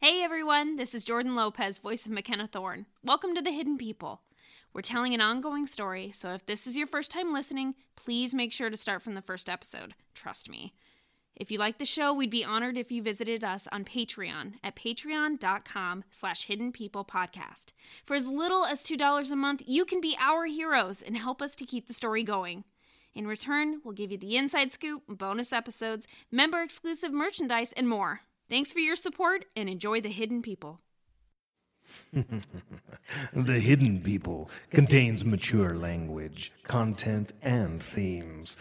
Hey everyone, this is Jordan Lopez, voice of McKenna Thorne. Welcome to The Hidden People. We're telling an ongoing story, so if this is your first time listening, please make sure to start from the first episode. Trust me. If you like the show, we'd be honored if you visited us on Patreon at patreon.com slash hidden people podcast. For as little as $2 a month, you can be our heroes and help us to keep the story going. In return, we'll give you the inside scoop, bonus episodes, member exclusive merchandise, and more. Thanks for your support and enjoy The Hidden People. The Hidden People contains mature language, content, and themes.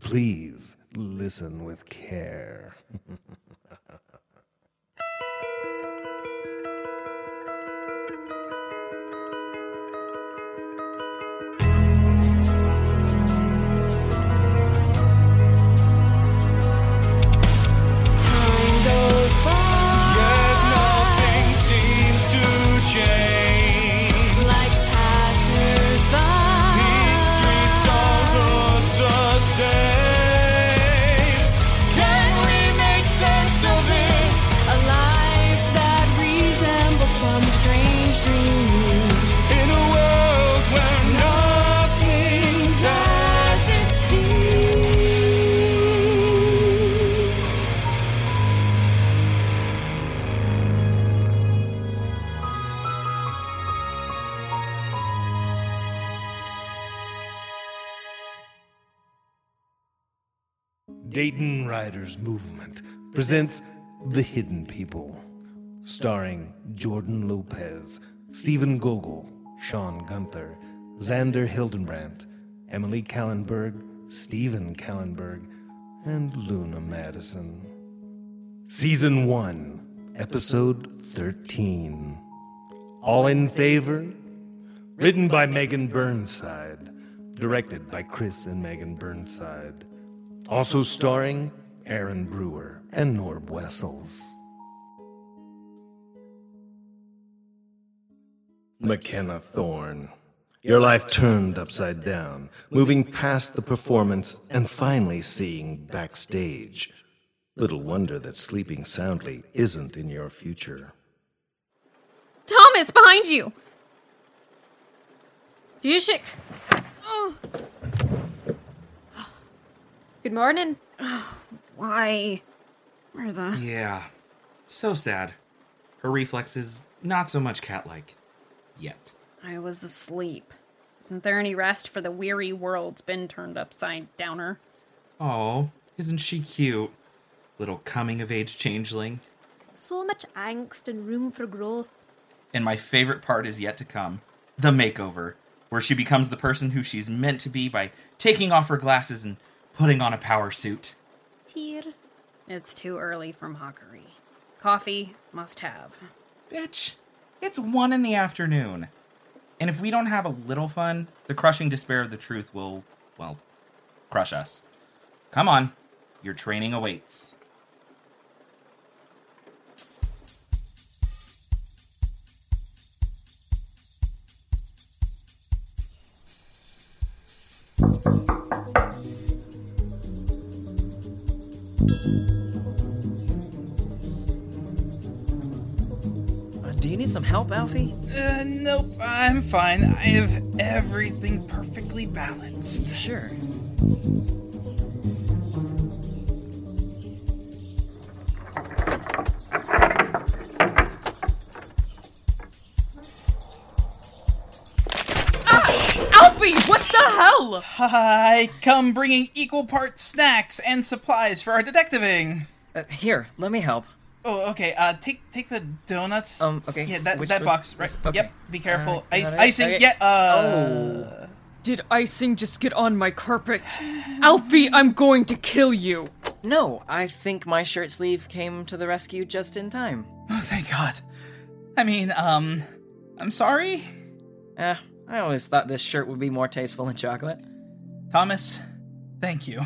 Please listen with care. Dayton Writers Movement presents The Hidden People, starring Jordan Lopez, Stephen Gogol, Sean Gunther, Xander Hildenbrandt, Emily Kallenberg, Stephen Kallenberg, and Luna Madison. Season 1, Episode 13. All in favor? Written by Megan Burnside. Directed by Chris and Megan Burnside. Also starring Aaron Brewer and Norb Wessels. McKenna Thorne. Your life turned upside down, moving past the performance and finally seeing backstage. Little wonder that sleeping soundly isn't in your future. Thomas, behind you! Fushik. Oh, Good morning. Why? Where the? Yeah. So sad. Her reflexes, not so much cat like. Yet. I was asleep. Isn't there any rest for the weary world's been turned upside downer? Oh, isn't she cute? Little coming of age changeling. So much angst and room for growth. And my favorite part is yet to come the makeover, where she becomes the person who she's meant to be by taking off her glasses and putting on a power suit. Tear. It's too early for mockery. Coffee must have. Bitch, it's one in the afternoon. And if we don't have a little fun, the crushing despair of the truth will, well, crush us. Come on, your training awaits. help, Alfie? Uh, nope, I'm fine. I have everything perfectly balanced. Sure. I come bringing equal parts snacks and supplies for our detectiving. Uh, here, let me help. Oh, okay. Uh, take take the donuts. Um, okay. Yeah, that Which that was- box. Right. okay. Yep. Be careful. Uh, Ice, got it. icing. Okay. Yeah. Uh. Oh. Did icing just get on my carpet? Alfie, I'm going to kill you. No, I think my shirt sleeve came to the rescue just in time. Oh, thank God. I mean, um, I'm sorry, Eh, I always thought this shirt would be more tasteful in chocolate. Thomas. Thank you.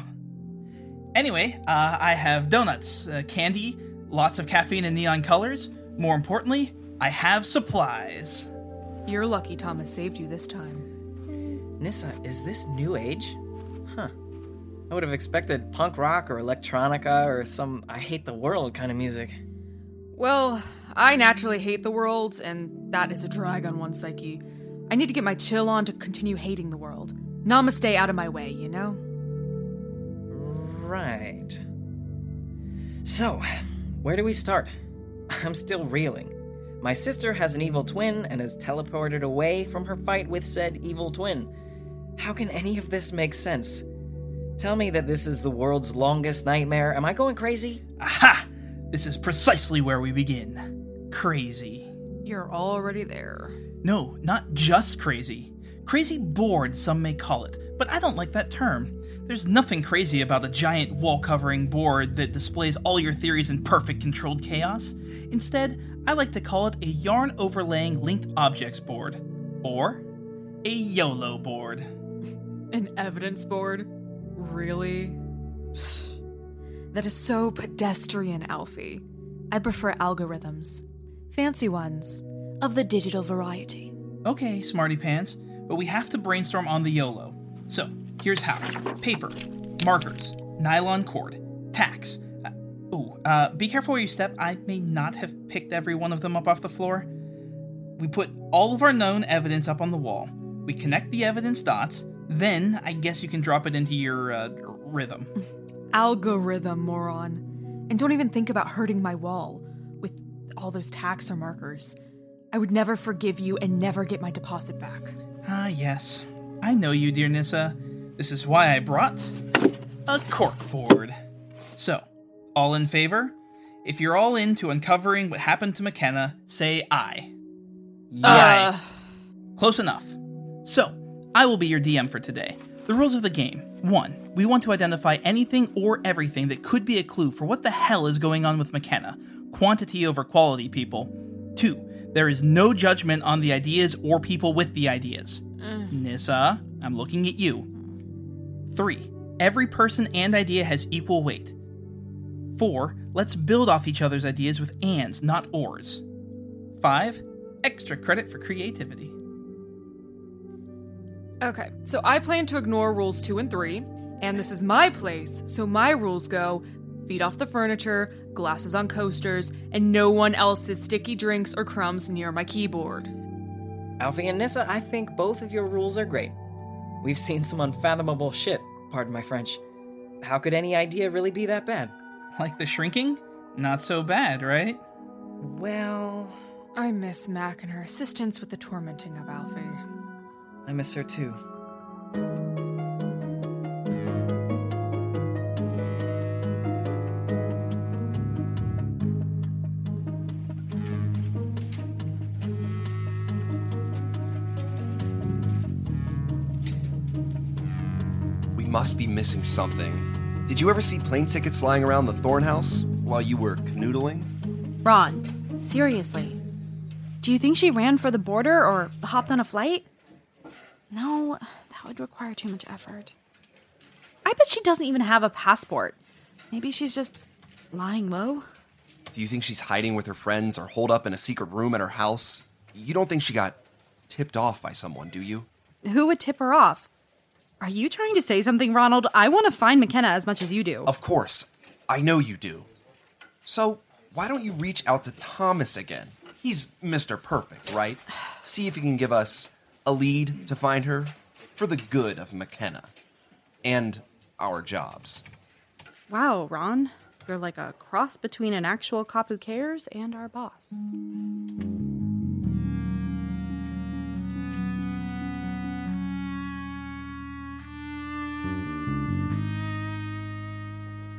Anyway, uh, I have donuts, uh, candy, lots of caffeine and neon colors. More importantly, I have supplies. You're lucky Thomas saved you this time. Nissa, is this new age? Huh. I would have expected punk rock or electronica or some I hate the world kind of music. Well, I naturally hate the world, and that is a drag on one's psyche. I need to get my chill on to continue hating the world. Namaste out of my way, you know? Right. So, where do we start? I'm still reeling. My sister has an evil twin and is teleported away from her fight with said evil twin. How can any of this make sense? Tell me that this is the world's longest nightmare. Am I going crazy? Aha! This is precisely where we begin. Crazy. You're already there. No, not just crazy. Crazy bored, some may call it, but I don't like that term. There's nothing crazy about a giant wall covering board that displays all your theories in perfect controlled chaos. Instead, I like to call it a yarn overlaying linked objects board, or a YOLO board. An evidence board? Really? That is so pedestrian, Alfie. I prefer algorithms. Fancy ones. Of the digital variety. Okay, smarty pants, but we have to brainstorm on the YOLO. So, here's how paper, markers, nylon cord, tacks. Uh, ooh, uh, be careful where you step. I may not have picked every one of them up off the floor. We put all of our known evidence up on the wall. We connect the evidence dots. Then, I guess you can drop it into your uh, rhythm. Algorithm, moron. And don't even think about hurting my wall with all those tacks or markers. I would never forgive you and never get my deposit back. Ah, yes. I know you, dear Nissa. This is why I brought a corkboard. So, all in favor? If you're all into uncovering what happened to McKenna, say aye. Yes. Close enough. So, I will be your DM for today. The rules of the game. 1. We want to identify anything or everything that could be a clue for what the hell is going on with McKenna. Quantity over quality, people. 2. There is no judgment on the ideas or people with the ideas. Mm. Nissa, I'm looking at you. 3. Every person and idea has equal weight. 4. Let's build off each other's ideas with ands, not ors. 5. Extra credit for creativity. Okay, so I plan to ignore rules two and three, and this is my place, so my rules go feet off the furniture, glasses on coasters, and no one else's sticky drinks or crumbs near my keyboard. Alfie and Nissa, I think both of your rules are great. We've seen some unfathomable shit, pardon my French. How could any idea really be that bad? Like the shrinking? Not so bad, right? Well, I miss Mac and her assistance with the tormenting of Alfie. I miss her too. Must be missing something. Did you ever see plane tickets lying around the Thorne House while you were canoodling? Ron, seriously. Do you think she ran for the border or hopped on a flight? No, that would require too much effort. I bet she doesn't even have a passport. Maybe she's just lying low? Do you think she's hiding with her friends or holed up in a secret room at her house? You don't think she got tipped off by someone, do you? Who would tip her off? Are you trying to say something, Ronald? I want to find McKenna as much as you do. Of course. I know you do. So, why don't you reach out to Thomas again? He's Mr. Perfect, right? See if he can give us a lead to find her for the good of McKenna and our jobs. Wow, Ron. You're like a cross between an actual cop who cares and our boss.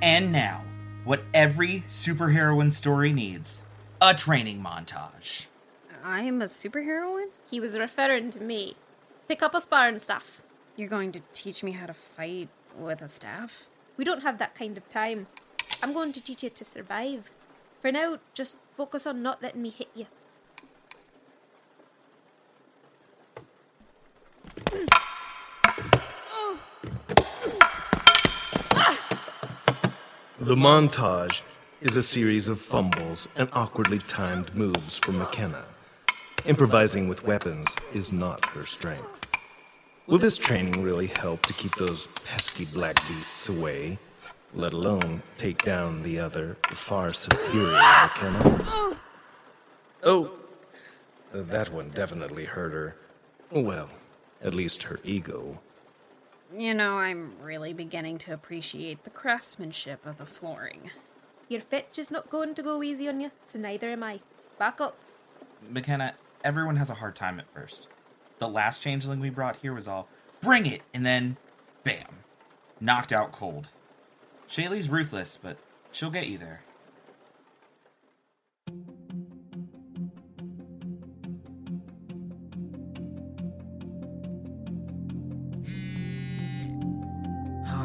And now, what every superheroine story needs a training montage. I'm a superheroine? He was referring to me. Pick up a spar and stuff. You're going to teach me how to fight with a staff? We don't have that kind of time. I'm going to teach you to survive. For now, just focus on not letting me hit you. The montage is a series of fumbles and awkwardly timed moves from McKenna. Improvising with weapons is not her strength. Will this training really help to keep those pesky black beasts away, let alone take down the other, far superior McKenna? Oh, that one definitely hurt her. Well, at least her ego. You know, I'm really beginning to appreciate the craftsmanship of the flooring. Your fetch is not going to go easy on you, so neither am I. Back up. McKenna, everyone has a hard time at first. The last changeling we brought here was all, bring it, and then, bam, knocked out cold. Shaylee's ruthless, but she'll get you there.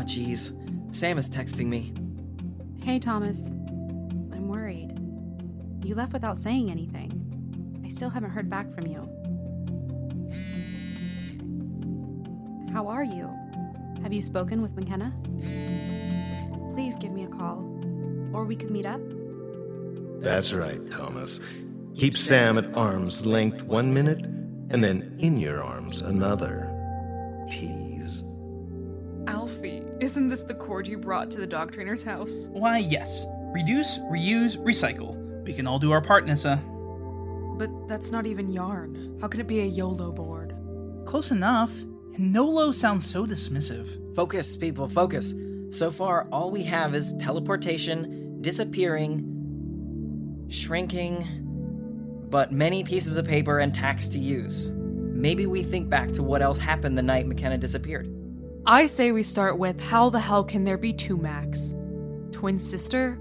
Oh, jeez. Sam is texting me. Hey, Thomas. I'm worried. You left without saying anything. I still haven't heard back from you. How are you? Have you spoken with McKenna? Please give me a call, or we could meet up. That's right, Thomas. Keep Sam at arm's length one minute, and then in your arms another. Tease. Alfie, isn't this the cord you brought to the dog trainer's house? Why, yes. Reduce, reuse, recycle. We can all do our part, Nissa. But that's not even yarn. How can it be a YOLO board? Close enough. And Nolo sounds so dismissive. Focus, people, focus. So far, all we have is teleportation, disappearing, shrinking, but many pieces of paper and tacks to use. Maybe we think back to what else happened the night McKenna disappeared. I say we start with how the hell can there be two Macs? Twin sister?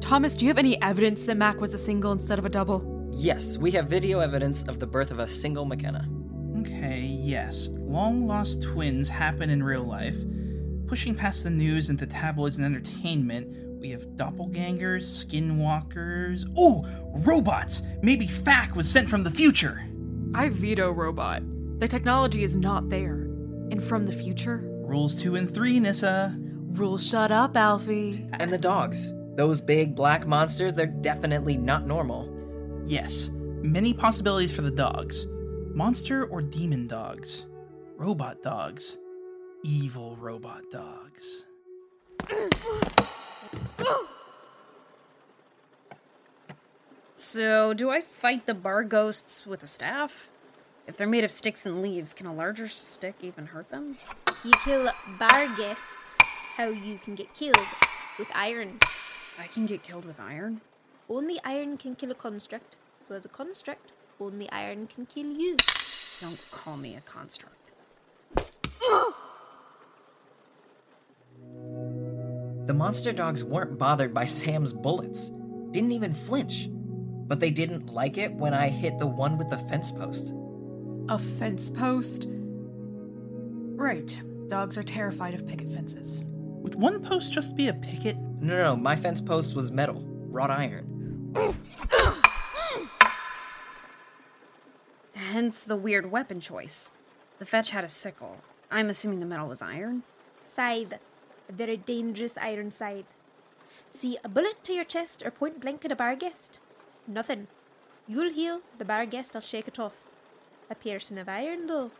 Thomas, do you have any evidence that Mac was a single instead of a double? Yes, we have video evidence of the birth of a single McKenna. Okay, yes. Long lost twins happen in real life. Pushing past the news into tabloids and entertainment, we have doppelgangers, skinwalkers. Oh, robots! Maybe Fack was sent from the future! I veto robot. The technology is not there. And from the future? Rules 2 and 3, Nissa. Rules shut up, Alfie. And the dogs. Those big black monsters, they're definitely not normal. Yes, many possibilities for the dogs. Monster or demon dogs? Robot dogs. Evil robot dogs. So, do I fight the barghests with a staff? If they're made of sticks and leaves, can a larger stick even hurt them? You kill barghests. How you can get killed with iron. I can get killed with iron? Only iron can kill a construct. So as a construct, only iron can kill you. Don't call me a construct. The monster dogs weren't bothered by Sam's bullets, didn't even flinch. But they didn't like it when I hit the one with the fence post. A fence post? Right. Dogs are terrified of picket fences. Would one post just be a picket? No, no, no. My fence post was metal, wrought iron. Hence the weird weapon choice. The fetch had a sickle. I'm assuming the metal was iron. Scythe. A very dangerous iron scythe. See, a bullet to your chest or point blank at a barghest? Nothing. You'll heal, the barghest will shake it off. A piercing of iron, though.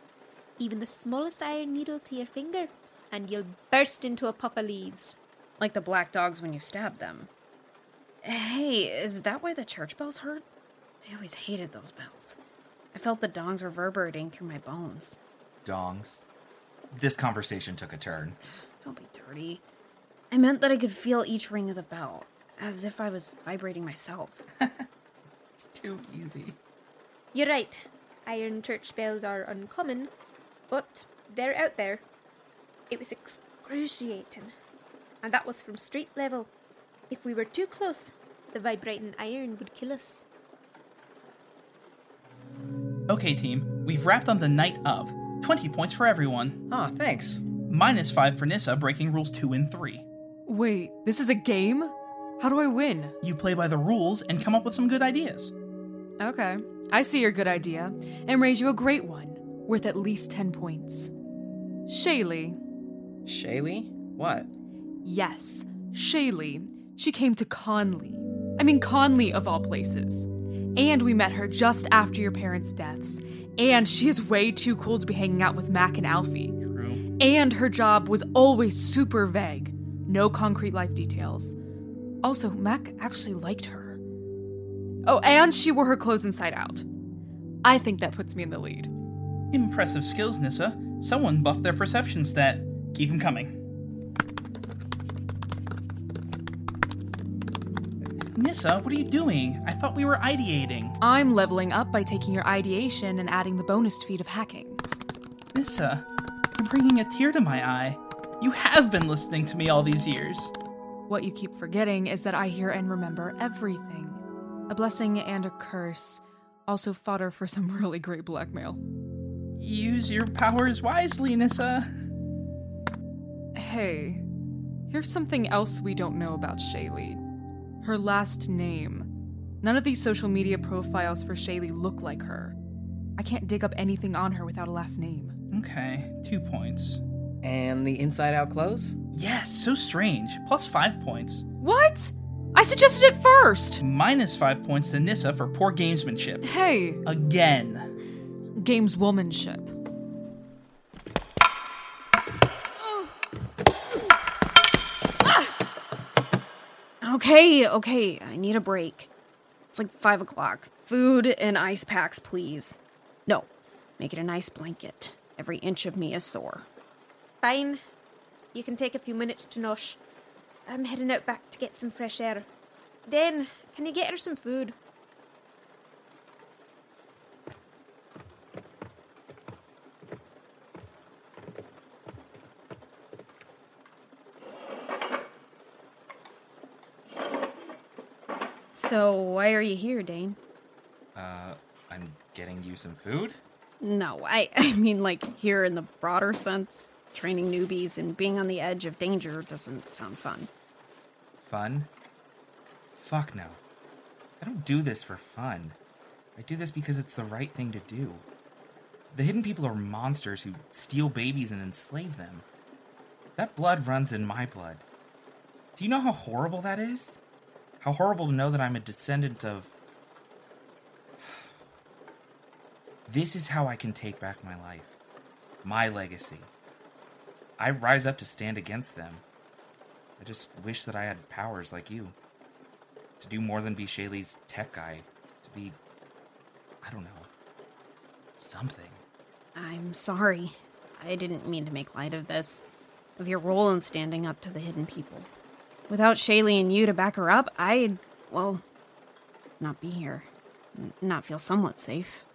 Even the smallest iron needle to your finger, and you'll burst into a puff of leaves. Like the black dogs when you stab them. Hey, is that why the church bells hurt? I always hated those bells. I felt the dongs reverberating through my bones. Dongs. This conversation took a turn. Don't be dirty. I meant that I could feel each ring of the bell, as if I was vibrating myself. It's too easy. You're right. Iron church bells are uncommon, but they're out there. It was excruciating. and that was from street level. If we were too close, the vibrating iron would kill us. Okay, team, we've wrapped on the night of. 20 points for everyone. Aw, thanks. Minus 5 for Nissa breaking rules 2 and 3. Wait, this is a game? How do I win? You play by the rules and come up with some good ideas. Okay, I see your good idea and raise you a great one, worth at least 10 points. Shaylee. Shaylee? What? Yes, Shaylee. She came to Conley. I mean, Conley of all places. And we met her just after your parents' deaths. And she is way too cool to be hanging out with Mac and Alfie. True. And her job was always super vague. No concrete life details. Also, Mac actually liked her. Oh, and she wore her clothes inside out. I think that puts me in the lead. Impressive skills, Nissa. Someone buffed their perception stat. Keep 'em coming. Nissa, what are you doing? I thought we were ideating. I'm leveling up by taking your ideation and adding the bonus feat of hacking. Nissa, you're bringing a tear to my eye. You have been listening to me all these years. What you keep forgetting is that I hear and remember everything. A blessing and a curse. Also fodder for some really great blackmail. Use your powers wisely, Nissa. Hey, here's something else we don't know about Shaylee. Her last name. None of these social media profiles for Shaylee look like her. I can't dig up anything on her without a last name. Okay, two points. And the inside out clothes? Yes, so strange. Plus five points. What? I suggested it first! Minus five points to Nissa for poor gamesmanship. Hey! Again. Gameswomanship. Okay, okay, I need a break. It's like five o'clock. Food and ice packs, please. No, make it a nice blanket. Every inch of me is sore. Fine. You can take a few minutes to nosh. I'm heading out back to get some fresh air. Den, can you get her some food? So, why are you here, Dane? Uh, I'm getting you some food? No, I, I mean, like, here in the broader sense. Training newbies and being on the edge of danger doesn't sound fun. Fun? Fuck no. I don't do this for fun. I do this because it's the right thing to do. The hidden people are monsters who steal babies and enslave them. That blood runs in my blood. Do you know how horrible that is? How horrible to know that I'm a descendant of. This is how I can take back my life, my legacy. I rise up to stand against them. I just wish that I had powers like you. To do more than be Shaylee's tech guy. To be. I don't know. Something. I'm sorry. I didn't mean to make light of this, of your role in standing up to the hidden people. Without Shaylee and you to back her up, I'd, well, not be here. N- not feel somewhat safe.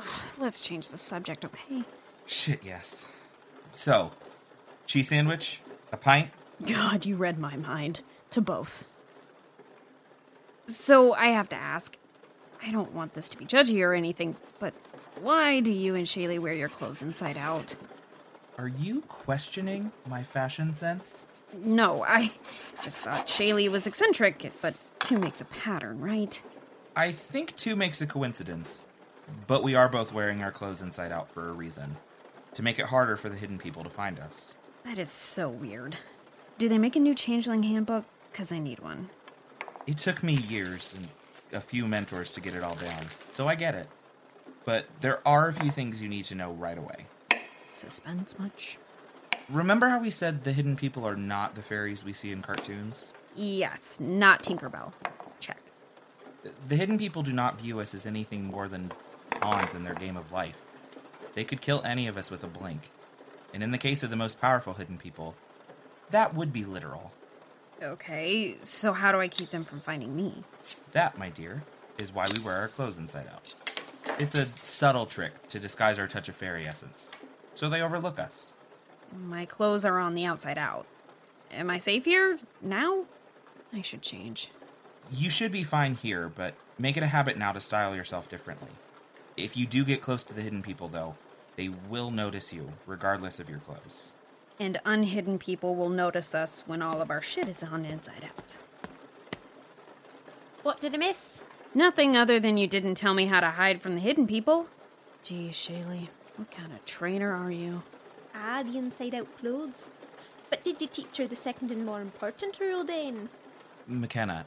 Ugh, let's change the subject, okay? Shit, yes. So, cheese sandwich? A pint? God, you read my mind. To both. So I have to ask I don't want this to be judgy or anything, but why do you and Shaylee wear your clothes inside out? Are you questioning my fashion sense? No, I just thought Shaylee was eccentric, but two makes a pattern, right? I think two makes a coincidence. But we are both wearing our clothes inside out for a reason. To make it harder for the hidden people to find us. That is so weird. Do they make a new changeling handbook? Because I need one. It took me years and a few mentors to get it all down, so I get it. But there are a few things you need to know right away. Suspense much? Remember how we said the hidden people are not the fairies we see in cartoons? Yes, not Tinkerbell. Check. The hidden people do not view us as anything more than pawns in their game of life. They could kill any of us with a blink. And in the case of the most powerful hidden people, that would be literal. Okay, so how do I keep them from finding me? That, my dear, is why we wear our clothes inside out. It's a subtle trick to disguise our touch of fairy essence, so they overlook us. My clothes are on the outside out. Am I safe here now? I should change. You should be fine here, but make it a habit now to style yourself differently. If you do get close to the hidden people, though, they will notice you, regardless of your clothes. And unhidden people will notice us when all of our shit is on inside out. What did I miss? Nothing other than you didn't tell me how to hide from the hidden people. Geez, Shaylee, what kind of trainer are you? Ah, the inside out clothes. But did you teach her the second and more important rule, Dane? McKenna,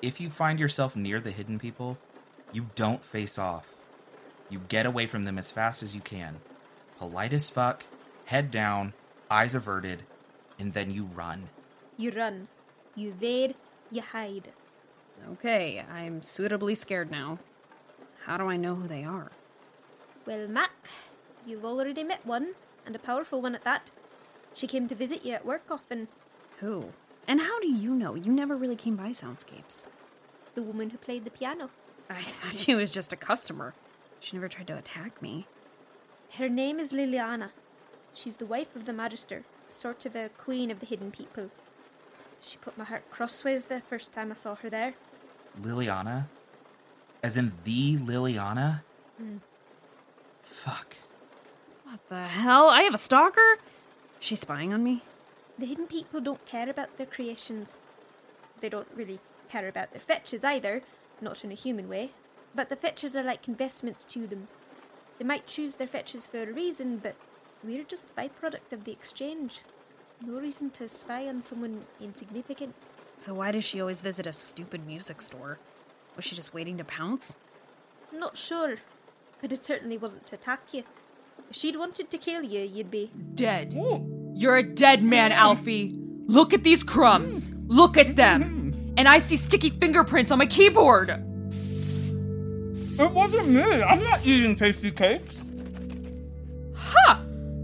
if you find yourself near the hidden people, you don't face off. You get away from them as fast as you can. Polite as fuck, head down, eyes averted, and then you run. You run. You evade. You hide. Okay, I'm suitably scared now. How do I know who they are? Well, Mac, you've already met one, and a powerful one at that. She came to visit you at work often. Who? And how do you know? You never really came by Soundscapes. The woman who played the piano. I thought she was just a customer. She never tried to attack me. Her name is Liliana. She's the wife of the Magister, sort of a queen of the hidden people. She put my heart crossways the first time I saw her there. Liliana? As in the Liliana? Hmm. Fuck. What the hell? I have a stalker? She's spying on me? The hidden people don't care about their creations. They don't really care about their fetches either, not in a human way. But the fetches are like investments to them. They might choose their fetches for a reason, but we're just byproduct of the exchange. No reason to spy on someone insignificant. So why does she always visit a stupid music store? Was she just waiting to pounce? Not sure, but it certainly wasn't to attack you. If she'd wanted to kill you, you'd be Dead. You're a dead man, Alfie. Look at these crumbs. Look at them. And I see sticky fingerprints on my keyboard. It wasn't me. I'm not eating tasty cakes.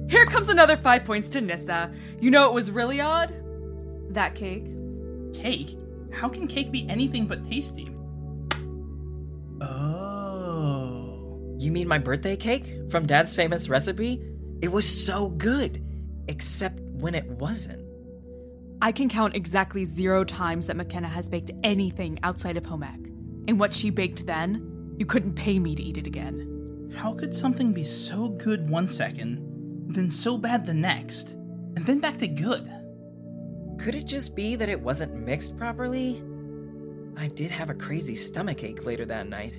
Ha! Here comes another five points to Nissa. You know it was really odd? That cake. Cake? How can cake be anything but tasty? Oh. You mean my birthday cake from Dad's famous recipe? It was so good, except when it wasn't. I can count exactly zero times that McKenna has baked anything outside of home ec. And what she baked then, you couldn't pay me to eat it again. How could something be so good one second, then so bad the next, and then back to good? Could it just be that it wasn't mixed properly? I did have a crazy stomach ache later that night.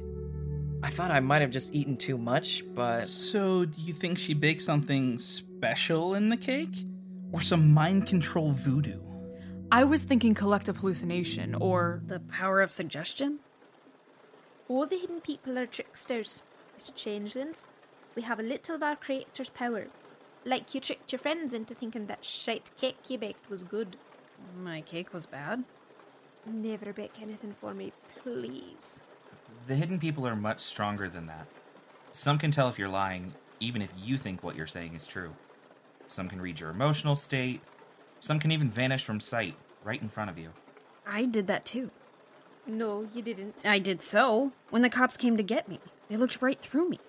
I thought I might have just eaten too much, but. So, do you think she baked something special in the cake? Or some mind control voodoo? I was thinking collective hallucination or. The power of suggestion? All the hidden people are tricksters. We're changelings. We have a little of our creator's power. Like you tricked your friends into thinking that shite cake you baked was good. My cake was bad? Never bake anything for me, please. The hidden people are much stronger than that. Some can tell if you're lying, even if you think what you're saying is true. Some can read your emotional state. Some can even vanish from sight, right in front of you. I did that too. No, you didn't. I did so. When the cops came to get me, they looked right through me.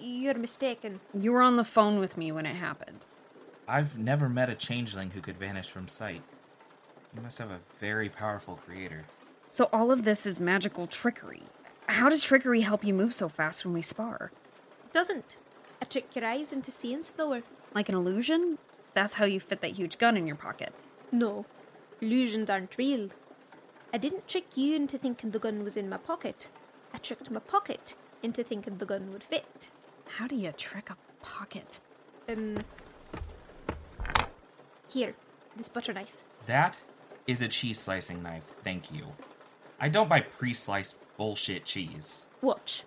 You're mistaken. You were on the phone with me when it happened. I've never met a changeling who could vanish from sight. You must have a very powerful creator. So all of this is magical trickery. How does trickery help you move so fast when we spar? Doesn't. I trick your eyes into seeing slower. Like an illusion? That's how you fit that huge gun in your pocket. No, illusions aren't real. I didn't trick you into thinking the gun was in my pocket. I tricked my pocket into thinking the gun would fit. How do you trick a pocket? Um. Here, this butter knife. That is a cheese slicing knife, thank you. I don't buy pre sliced bullshit cheese. Watch.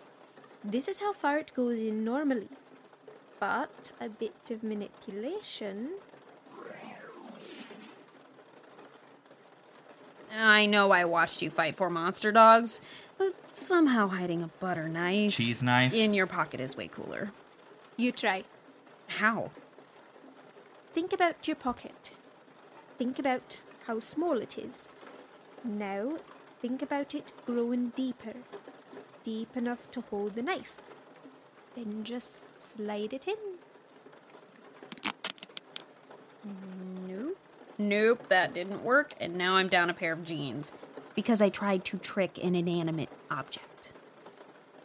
This is how far it goes in normally. But a bit of manipulation. I know I watched you fight four monster dogs, but somehow hiding a butter knife Cheese knife? in your pocket is way cooler. You try. How? Think about your pocket. Think about how small it is. Now, think about it growing deeper. Deep enough to hold the knife. Then just slide it in. No. Nope, that didn't work, and now I'm down a pair of jeans. Because I tried to trick an inanimate object.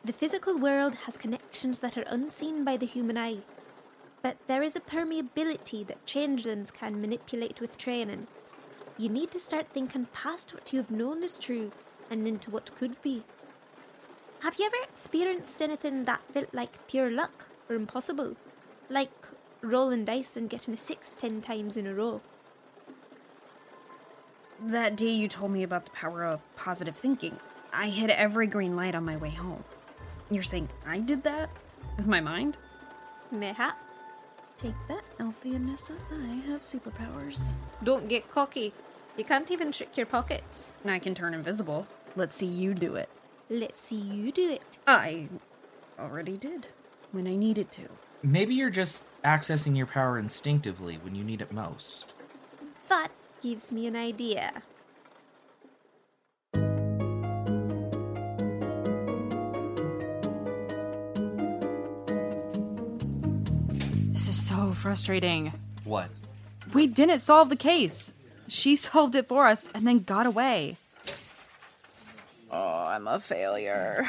The physical world has connections that are unseen by the human eye, but there is a permeability that changelings can manipulate with training. You need to start thinking past what you've known is true and into what could be. Have you ever experienced anything that felt like pure luck or impossible? Like rolling dice and getting a six ten times in a row? That day you told me about the power of positive thinking, I hit every green light on my way home. You're saying I did that? With my mind? Mayhap. Take that, Alfie and Nissa. I have superpowers. Don't get cocky. You can't even trick your pockets. I can turn invisible. Let's see you do it. Let's see you do it. I already did when I needed to. Maybe you're just accessing your power instinctively when you need it most. That gives me an idea. This is so frustrating. What? We didn't solve the case. She solved it for us and then got away. Oh, I'm a failure.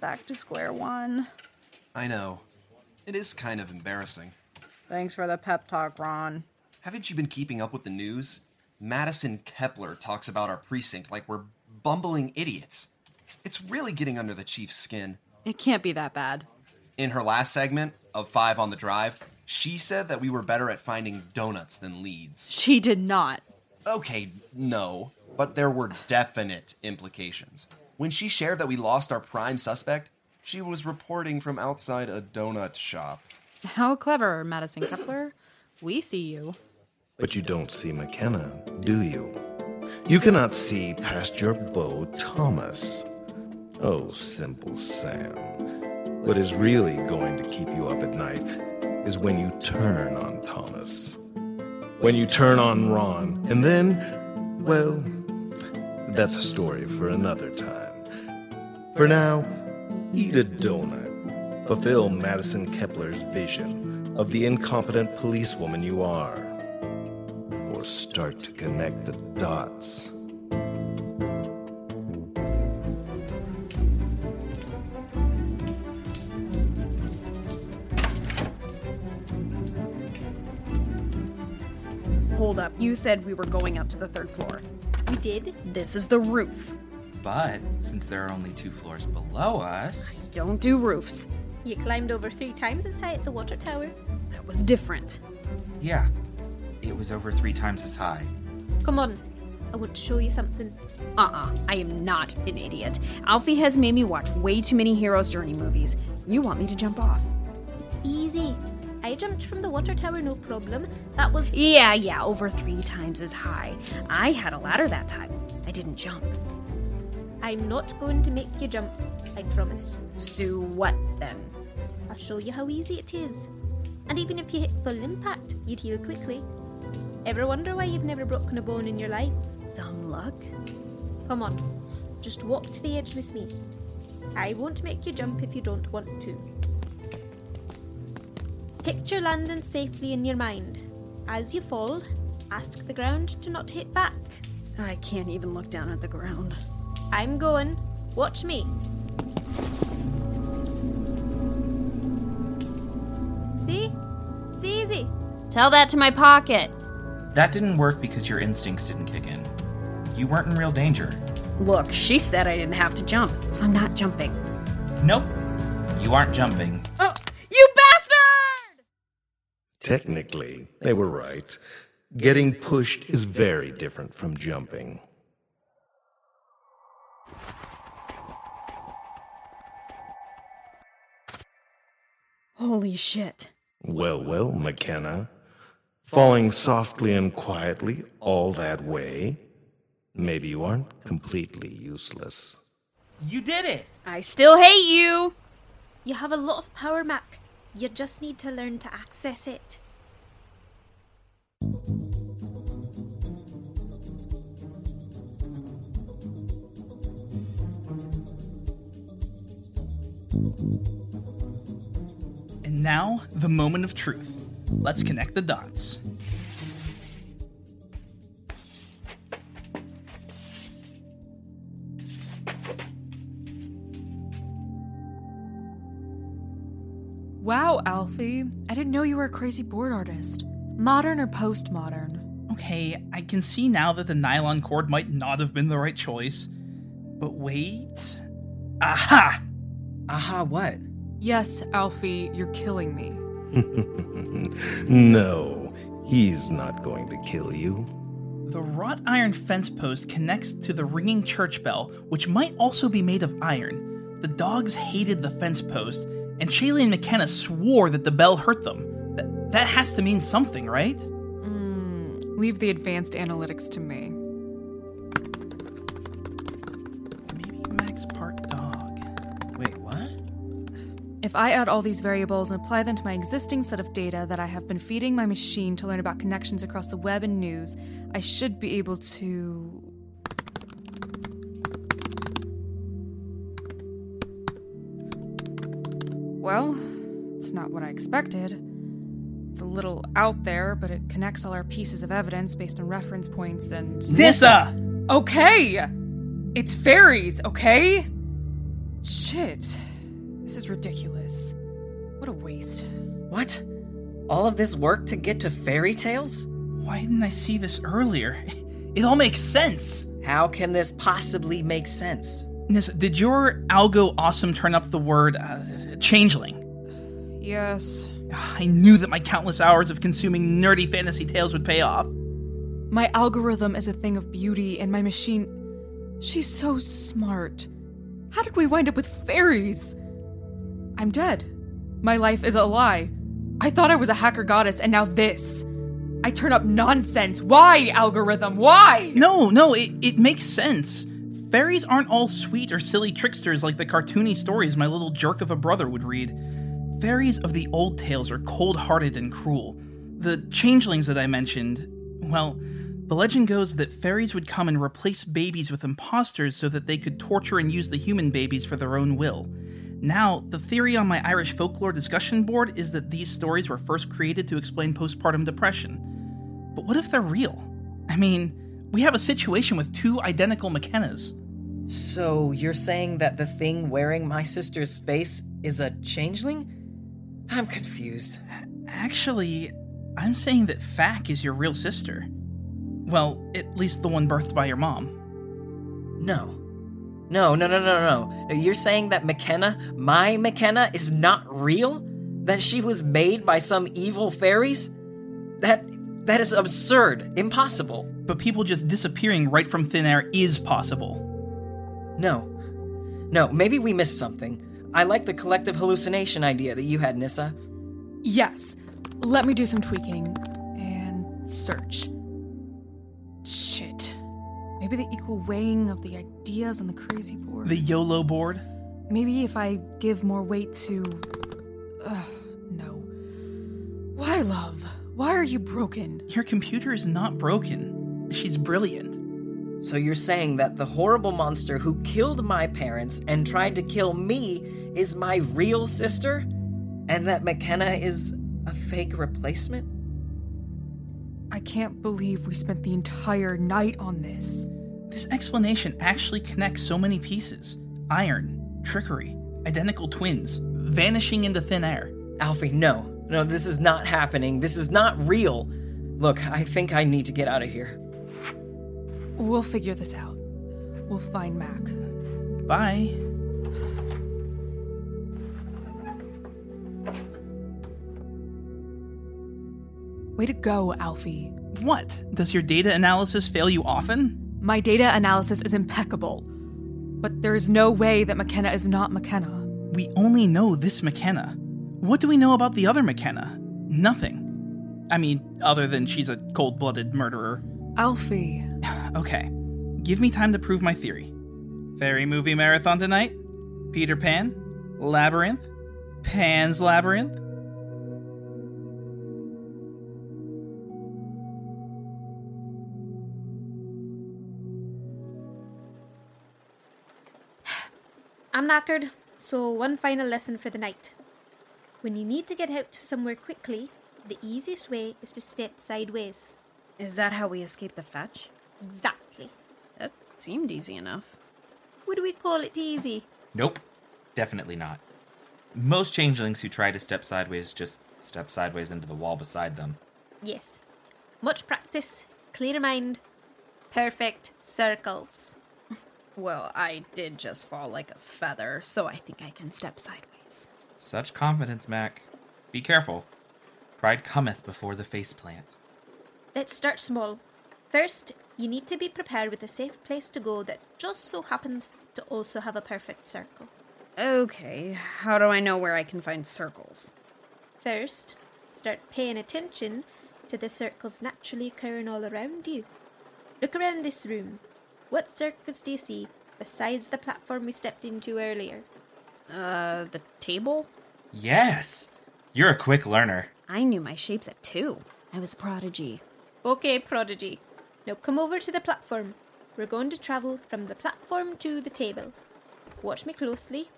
Back to square one. I know. It is kind of embarrassing. Thanks for the pep talk, Ron. Haven't you been keeping up with the news? Madison Kepler talks about our precinct like we're bumbling idiots. It's really getting under the chief's skin. It can't be that bad. In her last segment of Five on the Drive, she said that we were better at finding donuts than leads. She did not. Okay, no, but there were definite implications. When she shared that we lost our prime suspect, she was reporting from outside a donut shop. How clever, Madison Kepler. We see you. But you don't see McKenna, do you? You cannot see past your beau, Thomas. Oh, simple Sam. What is really going to keep you up at night is when you turn on Thomas. When you turn on Ron, and then, well, that's a story for another time. For now, eat a donut. Fulfill Madison Kepler's vision of the incompetent policewoman you are. Or start to connect the dots. Hold up. You said we were going up to the third floor. We did? This is the roof. But since there are only two floors below us, Don't do roofs. You climbed over three times as high at the water tower. That was different. yeah, it was over three times as high. Come on. I want to show you something. Uh uh I am not an idiot. Alfie has made me watch way too many Hero's Journey movies. You want me to jump off? It's easy. I jumped from the water tower no problem. That was. Yeah, yeah, over three times as high. I had a ladder that time. I didn't jump. I'm not going to make you jump. I promise. So what then? I'll show you how easy it is. And even if you hit full impact, you'd heal quickly. Ever wonder why you've never broken a bone in your life? Dumb luck? Come on, just walk to the edge with me. I won't make you jump if you don't want to. Picture landing safely in your mind. As you fall, ask the ground to not hit back. I can't even look down at the ground. I'm going. Watch me. See? It's easy. Tell that to my pocket. That didn't work because your instincts didn't kick in. You weren't in real danger. Look, she said I didn't have to jump, so I'm not jumping. Nope, you aren't jumping. Oh, you bastard! Technically, they were right. Getting pushed is very different from jumping. Holy shit. Well, well, McKenna. Falling softly and quietly all that way. Maybe you aren't completely useless. You did it! I still hate you! You have a lot of power, Mac. You just need to learn to access it. And now, the moment of truth. Let's connect the dots. Wow, Alfie. I didn't know you were a crazy board artist. Modern or postmodern? Okay, I can see now that the nylon cord might not have been the right choice. But wait. Aha! Aha, what? Yes, Alfie, you're killing me. no, he's not going to kill you. The wrought iron fence post connects to the ringing church bell, which might also be made of iron. The dogs hated the fence post, and Shaylee and Mackenna swore that the bell hurt them. Th- that has to mean something, right? Mm, leave the advanced analytics to me. If I add all these variables and apply them to my existing set of data that I have been feeding my machine to learn about connections across the web and news, I should be able to. Well, it's not what I expected. It's a little out there, but it connects all our pieces of evidence based on reference points and. Nissa! Okay! It's fairies, okay? Shit. This is ridiculous. What a waste. What? All of this work to get to fairy tales? Why didn't I see this earlier? It all makes sense. How can this possibly make sense? Nissa, did your algo awesome turn up the word uh, changeling? Yes. I knew that my countless hours of consuming nerdy fantasy tales would pay off. My algorithm is a thing of beauty, and my machine. She's so smart. How did we wind up with fairies? I'm dead. My life is a lie. I thought I was a hacker goddess, and now this. I turn up nonsense. Why, algorithm? Why? No, no, it, it makes sense. Fairies aren't all sweet or silly tricksters like the cartoony stories my little jerk of a brother would read. Fairies of the old tales are cold hearted and cruel. The changelings that I mentioned, well, the legend goes that fairies would come and replace babies with imposters so that they could torture and use the human babies for their own will. Now, the theory on my Irish folklore discussion board is that these stories were first created to explain postpartum depression. But what if they're real? I mean, we have a situation with two identical Mackennas. So you're saying that the thing wearing my sister's face is a changeling? I'm confused. Actually, I'm saying that fetch is your real sister. Well, at least the one birthed by your mom. No. No, no, no, no, no. You're saying that Mackenna, my Mackenna, is not real? That she was made by some evil fairies? That that is absurd, impossible. But people just disappearing right from thin air is possible. No. No, maybe we missed something. I like the collective hallucination idea that you had, Nissa. Yes. Let me do some tweaking and search. Shit. Maybe the equal weighing of the ideas on the crazy board. The YOLO board? Maybe if I give more weight to. Ugh, no. Why, love? Why are you broken? Your computer is not broken. She's brilliant. So you're saying that the horrible monster who killed my parents and tried to kill me is my real sister? And that Mackenna is a fake replacement? I can't believe we spent the entire night on this. This explanation actually connects so many pieces iron, trickery, identical twins, vanishing into thin air. Alfie, no. No, this is not happening. This is not real. Look, I think I need to get out of here. We'll figure this out. We'll find Mac. Bye. Way to go, Alfie. What? Does your data analysis fail you often? My data analysis is impeccable. But there is no way that Mackenna is not Mackenna. We only know this Mackenna. What do we know about the other Mackenna? Nothing. I mean, other than she's a cold blooded murderer. Alfie. Okay, give me time to prove my theory. Fairy movie marathon tonight? Peter Pan? Labyrinth? Pan's Labyrinth? I'm knackered, so one final lesson for the night. When you need to get out somewhere quickly, the easiest way is to step sideways. Is that how we escape the fetch? Exactly. That seemed easy enough. Would we call it easy? Nope. Definitely not. Most changelings who try to step sideways just step sideways into the wall beside them. Yes. Much practice, clear mind, perfect circles. Well, I did just fall like a feather, so I think I can step sideways. Such confidence, Mac. Be careful. Pride cometh before the face plant. Let's start small. First, you need to be prepared with a safe place to go that just so happens to also have a perfect circle. Okay, how do I know where I can find circles? First, start paying attention to the circles naturally occurring all around you. Look around this room. What circles do you see besides the platform we stepped into earlier? Uh, the table? Yes! You're a quick learner. I knew my shapes at two. I was a prodigy. Okay, Prodigy. Now come over to the platform. We're going to travel from the platform to the table. Watch me closely.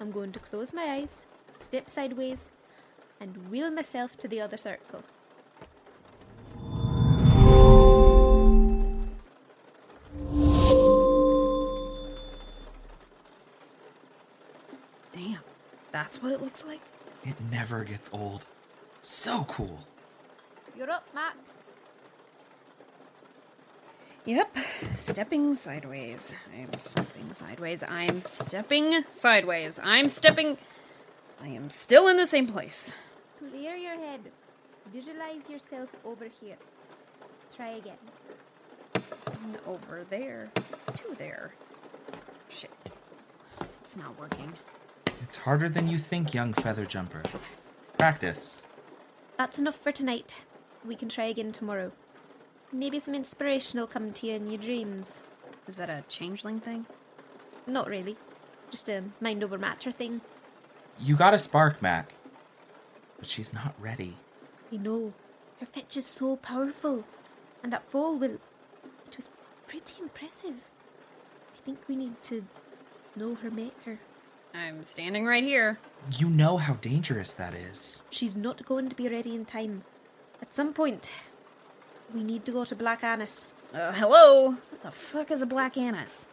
I'm going to close my eyes, step sideways, and wheel myself to the other circle. That's what it looks like? It never gets old. So cool. You're up, Mac. Yep, stepping sideways. I'm stepping sideways. I'm stepping sideways. I'm stepping. I am still in the same place. Clear your head. Visualize yourself over here. Try again. And over there. To there. Shit. It's not working. It's harder than you think, young feather jumper. Practice. That's enough for tonight. We can try again tomorrow. Maybe some inspiration will come to you in your dreams. Is that a changeling thing? Not really. Just a mind over matter thing. You got a spark, Mac. But she's not ready. I know. Her fetch is so powerful. And that fall will. It was pretty impressive. I think we need to know her maker. I'm standing right here. You know how dangerous that is. She's not going to be ready in time. At some point, we need to go to Black Annis. Uh, hello? What the fuck is a black anise?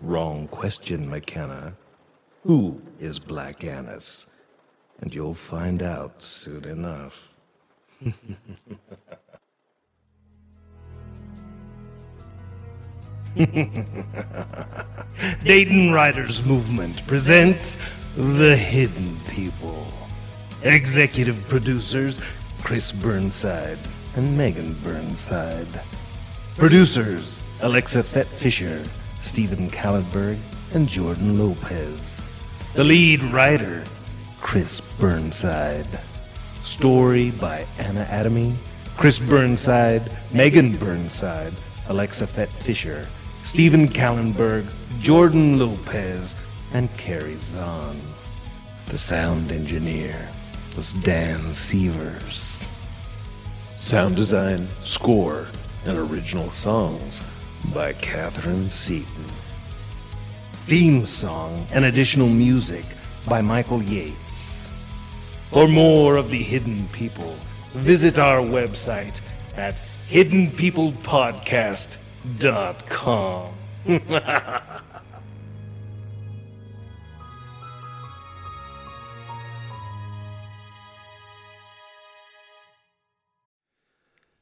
Wrong question, Mackenna. Who is Black Annis? And you'll find out soon enough. Dayton Writers Movement presents The Hidden People. Executive producers Chris Burnside and Megan Burnside. Producers Alexa Fett Fisher, Stephen Callenberg, and Jordan Lopez. The lead writer Chris Burnside. Story by Anna Adamy, Chris Burnside, Megan Burnside, Alexa Fett Fisher, Stephen Callenberg, Jordan Lopez, and Carrie Zahn. The sound engineer was Dan Severs. Sound design, score, and original songs by Catherine Seaton. Theme song and additional music by Michael Yates. For more of the Hidden People, visit our website at hiddenpeoplepodcast.com.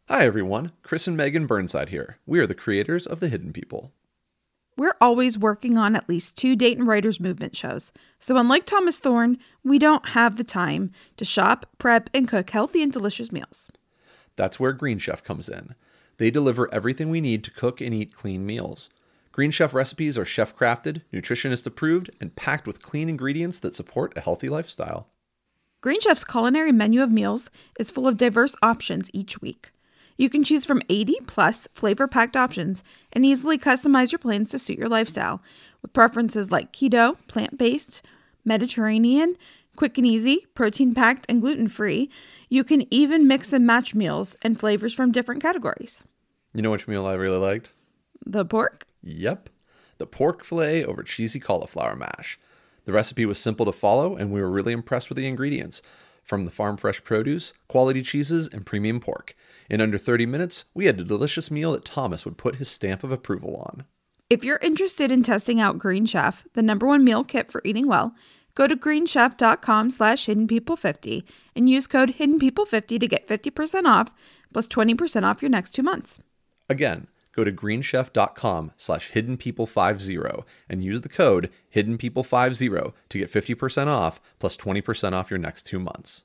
Hi, everyone. Chris and Megan Burnside here. We are the creators of The Hidden People. We're always working on at least two Dayton Writers Movement shows, so unlike Thomas Thorne, we don't have the time to shop, prep, and cook healthy and delicious meals. That's where Green Chef comes in. They deliver everything we need to cook and eat clean meals. Green Chef recipes are chef crafted, nutritionist approved, and packed with clean ingredients that support a healthy lifestyle. Green Chef's culinary menu of meals is full of diverse options each week. You can choose from 80 plus flavor packed options and easily customize your plans to suit your lifestyle with preferences like keto, plant based, Mediterranean, quick and easy, protein packed, and gluten free. You can even mix and match meals and flavors from different categories. You know which meal I really liked? The pork? Yep. The pork filet over cheesy cauliflower mash. The recipe was simple to follow, and we were really impressed with the ingredients from the farm fresh produce, quality cheeses, and premium pork. In under 30 minutes, we had a delicious meal that Thomas would put his stamp of approval on. If you're interested in testing out Green Chef, the number one meal kit for eating well, Go to greenchef.com slash hiddenpeople50 and use code hiddenpeople50 to get 50% off plus 20% off your next two months. Again, go to greenchef.com slash hiddenpeople50 and use the code hiddenpeople50 to get 50% off plus 20% off your next two months.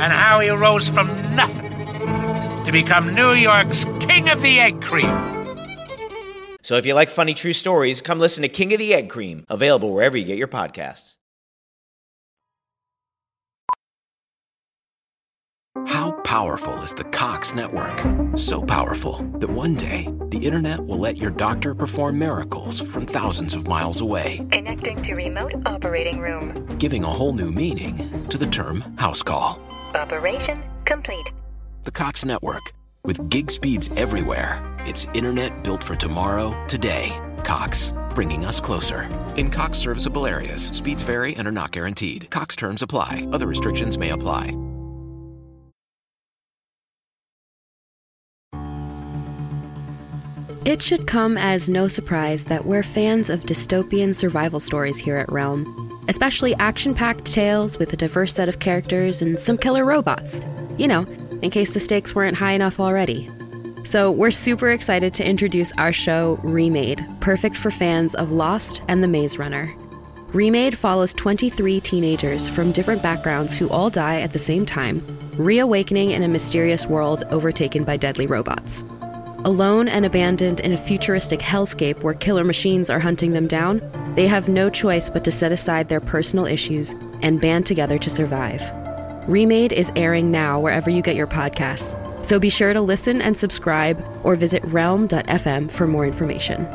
and how he rose from nothing to become New York's King of the Egg Cream. So if you like funny true stories, come listen to King of the Egg Cream, available wherever you get your podcasts. How powerful is the Cox network? So powerful that one day the internet will let your doctor perform miracles from thousands of miles away, Connecting to remote operating room. giving a whole new meaning to the term house call. Operation complete. The Cox network, with gig speeds everywhere, it's internet built for tomorrow, today. Cox, bringing us closer. In Cox serviceable areas, speeds vary and are not guaranteed. Cox terms apply, other restrictions may apply. It should come as no surprise that we're fans of dystopian survival stories here at Realm, especially action packed tales with a diverse set of characters and some killer robots. You know, in case the stakes weren't high enough already. So, we're super excited to introduce our show, Remade, perfect for fans of Lost and The Maze Runner. Remade follows 23 teenagers from different backgrounds who all die at the same time, reawakening in a mysterious world overtaken by deadly robots. Alone and abandoned in a futuristic hellscape where killer machines are hunting them down, they have no choice but to set aside their personal issues and band together to survive. Remade is airing now wherever you get your podcasts, so be sure to listen and subscribe or visit realm.fm for more information.